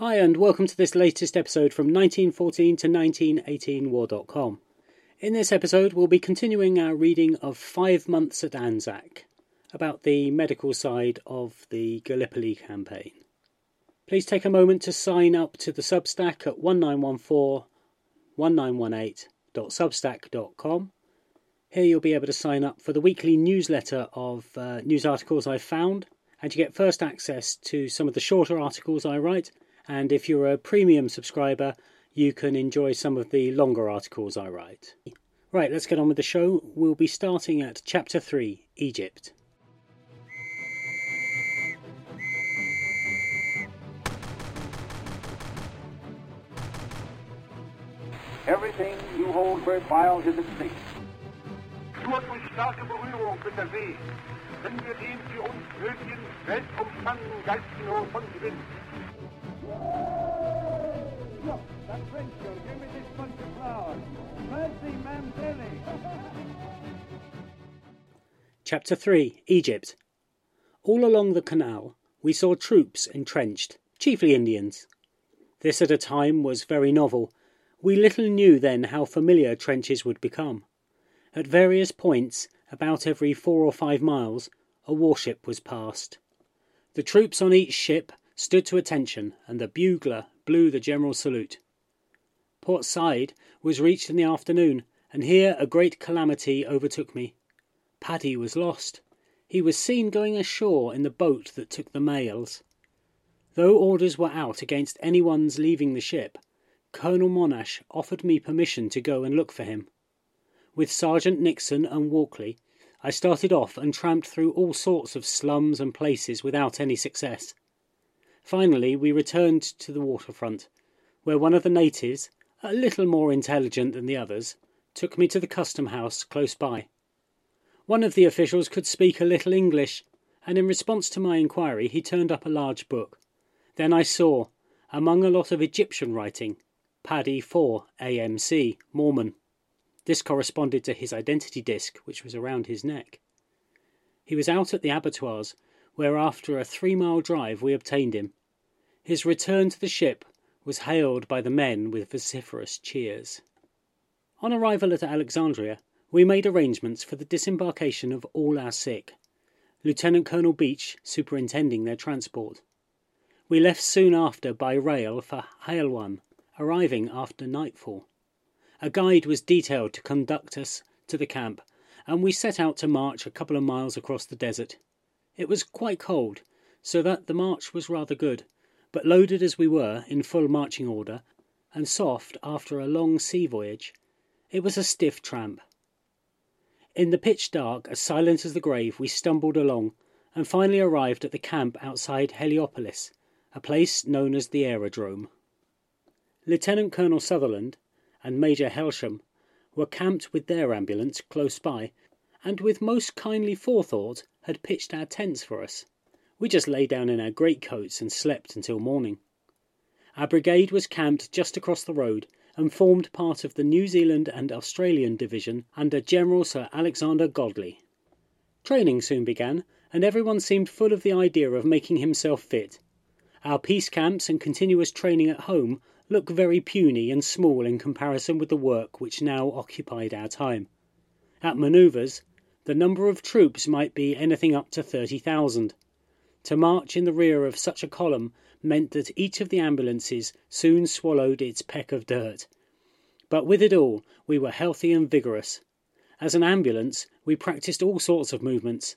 Hi, and welcome to this latest episode from 1914 to 1918 War.com. In this episode, we'll be continuing our reading of Five Months at Anzac, about the medical side of the Gallipoli campaign. Please take a moment to sign up to the Substack at 1914 1918.substack.com. Here you'll be able to sign up for the weekly newsletter of uh, news articles I've found, and you get first access to some of the shorter articles I write. And if you're a premium subscriber, you can enjoy some of the longer articles I write. Right, let's get on with the show. We'll be starting at Chapter 3 Egypt. Everything you hold worthwhile is at stake. Nur durch starke Berührung mit der See können wir den für uns nötigen weltumspannenden Geistnot von Gewinn. Chapter 3 Egypt. All along the canal, we saw troops entrenched, chiefly Indians. This at a time was very novel. We little knew then how familiar trenches would become. At various points, about every four or five miles, a warship was passed. The troops on each ship stood to attention, and the bugler blew the general salute. Port Said was reached in the afternoon, and here a great calamity overtook me. Paddy was lost. He was seen going ashore in the boat that took the mails. Though orders were out against anyone's leaving the ship, Colonel Monash offered me permission to go and look for him. With Sergeant Nixon and Walkley, I started off and tramped through all sorts of slums and places without any success. Finally, we returned to the waterfront, where one of the natives, a little more intelligent than the others, took me to the custom house close by. One of the officials could speak a little English, and in response to my inquiry, he turned up a large book. Then I saw, among a lot of Egyptian writing, Paddy 4 AMC, Mormon. This corresponded to his identity disc, which was around his neck. He was out at the abattoirs, where after a three mile drive we obtained him. His return to the ship was hailed by the men with vociferous cheers. On arrival at Alexandria, we made arrangements for the disembarkation of all our sick, Lieutenant Colonel Beach superintending their transport. We left soon after by rail for Hailwan, arriving after nightfall. A guide was detailed to conduct us to the camp, and we set out to march a couple of miles across the desert. It was quite cold, so that the march was rather good, but loaded as we were, in full marching order, and soft after a long sea voyage, it was a stiff tramp. In the pitch dark, as silent as the grave, we stumbled along, and finally arrived at the camp outside Heliopolis, a place known as the aerodrome. Lieutenant Colonel Sutherland and Major Helsham were camped with their ambulance close by, and with most kindly forethought had pitched our tents for us. We just lay down in our greatcoats and slept until morning. Our brigade was camped just across the road and formed part of the New Zealand and Australian Division under General Sir Alexander Godley. Training soon began, and everyone seemed full of the idea of making himself fit. Our peace camps and continuous training at home look very puny and small in comparison with the work which now occupied our time. At manoeuvres, the number of troops might be anything up to 30,000. To march in the rear of such a column meant that each of the ambulances soon swallowed its peck of dirt. But with it all, we were healthy and vigorous. As an ambulance, we practiced all sorts of movements.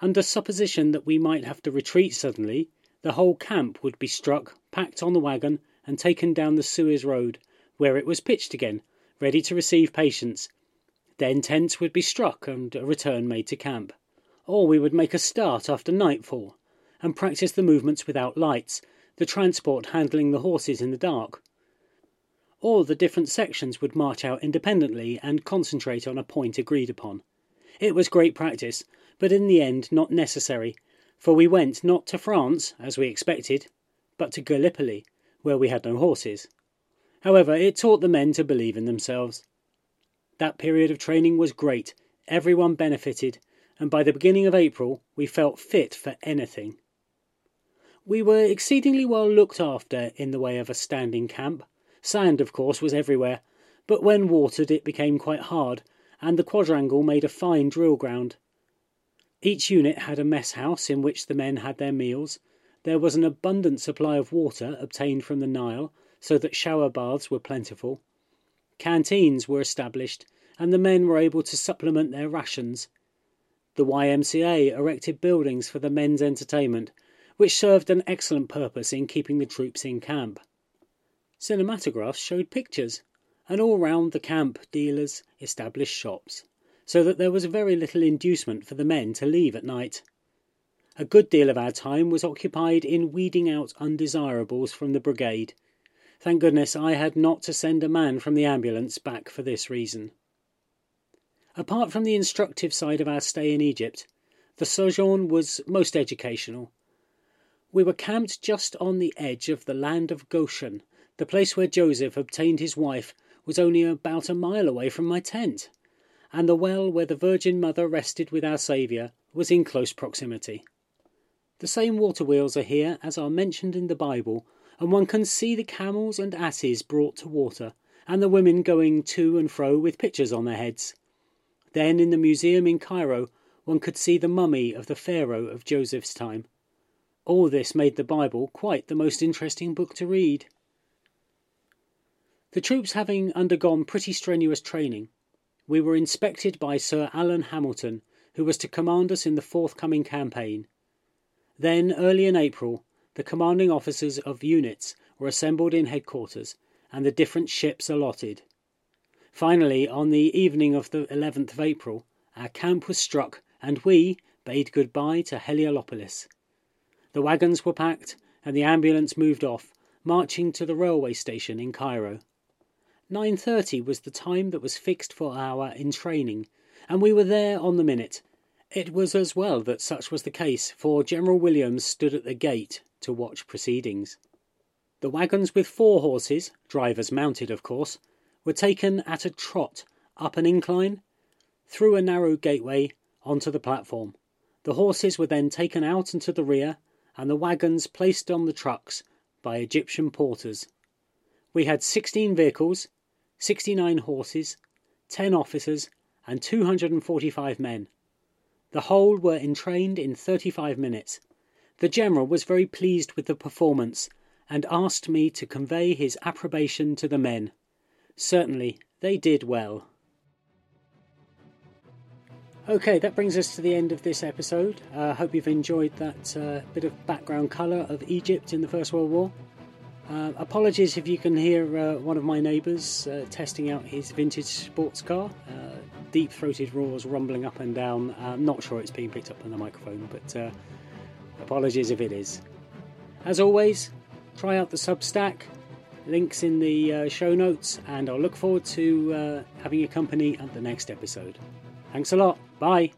Under supposition that we might have to retreat suddenly, the whole camp would be struck, packed on the wagon, and taken down the Suez Road, where it was pitched again, ready to receive patients. Then tents would be struck and a return made to camp. Or we would make a start after nightfall and practice the movements without lights, the transport handling the horses in the dark. Or the different sections would march out independently and concentrate on a point agreed upon. It was great practice, but in the end not necessary, for we went not to France, as we expected, but to Gallipoli, where we had no horses. However, it taught the men to believe in themselves. That period of training was great, everyone benefited, and by the beginning of April we felt fit for anything. We were exceedingly well looked after in the way of a standing camp. Sand, of course, was everywhere, but when watered it became quite hard, and the quadrangle made a fine drill ground. Each unit had a mess house in which the men had their meals. There was an abundant supply of water obtained from the Nile, so that shower baths were plentiful. Canteens were established, and the men were able to supplement their rations. The Y.M.C.A. erected buildings for the men's entertainment, which served an excellent purpose in keeping the troops in camp. Cinematographs showed pictures, and all round the camp dealers established shops, so that there was very little inducement for the men to leave at night. A good deal of our time was occupied in weeding out undesirables from the brigade. Thank goodness I had not to send a man from the ambulance back for this reason. Apart from the instructive side of our stay in Egypt, the sojourn was most educational. We were camped just on the edge of the land of Goshen. The place where Joseph obtained his wife was only about a mile away from my tent, and the well where the Virgin Mother rested with our Saviour was in close proximity. The same water wheels are here as are mentioned in the Bible, and one can see the camels and asses brought to water, and the women going to and fro with pitchers on their heads. Then in the museum in Cairo one could see the mummy of the Pharaoh of Joseph's time. All this made the Bible quite the most interesting book to read. The troops having undergone pretty strenuous training, we were inspected by Sir Ian Hamilton, who was to command us in the forthcoming campaign. Then, early in April, the commanding officers of units were assembled in headquarters and the different ships allotted. Finally, on the evening of the 11th of April, our camp was struck and we bade goodbye to Heliopolis. The wagons were packed, and the ambulance moved off, marching to the railway station in Cairo. 9.30 was the time that was fixed for our entraining, and we were there on the minute. It was as well that such was the case, for General Williams stood at the gate to watch proceedings. The wagons with four horses, drivers mounted of course, were taken at a trot up an incline, through a narrow gateway, onto the platform. The horses were then taken out into the rear, and the wagons placed on the trucks by Egyptian porters. We had 16 vehicles, 69 horses, 10 officers, and 245 men. The whole were entrained in 35 minutes. The General was very pleased with the performance and asked me to convey his approbation to the men. Certainly, they did well. Okay, that brings us to the end of this episode. I uh, hope you've enjoyed that uh, bit of background colour of Egypt in the First World War. Uh, apologies if you can hear uh, one of my neighbours uh, testing out his vintage sports car. Uh, deep throated roars rumbling up and down. I'm not sure it's being picked up on the microphone, but apologies if it is. As always, try out the Substack. Links in the uh, show notes, and I'll look forward to uh, having your company at the next episode. Thanks a lot. Bye.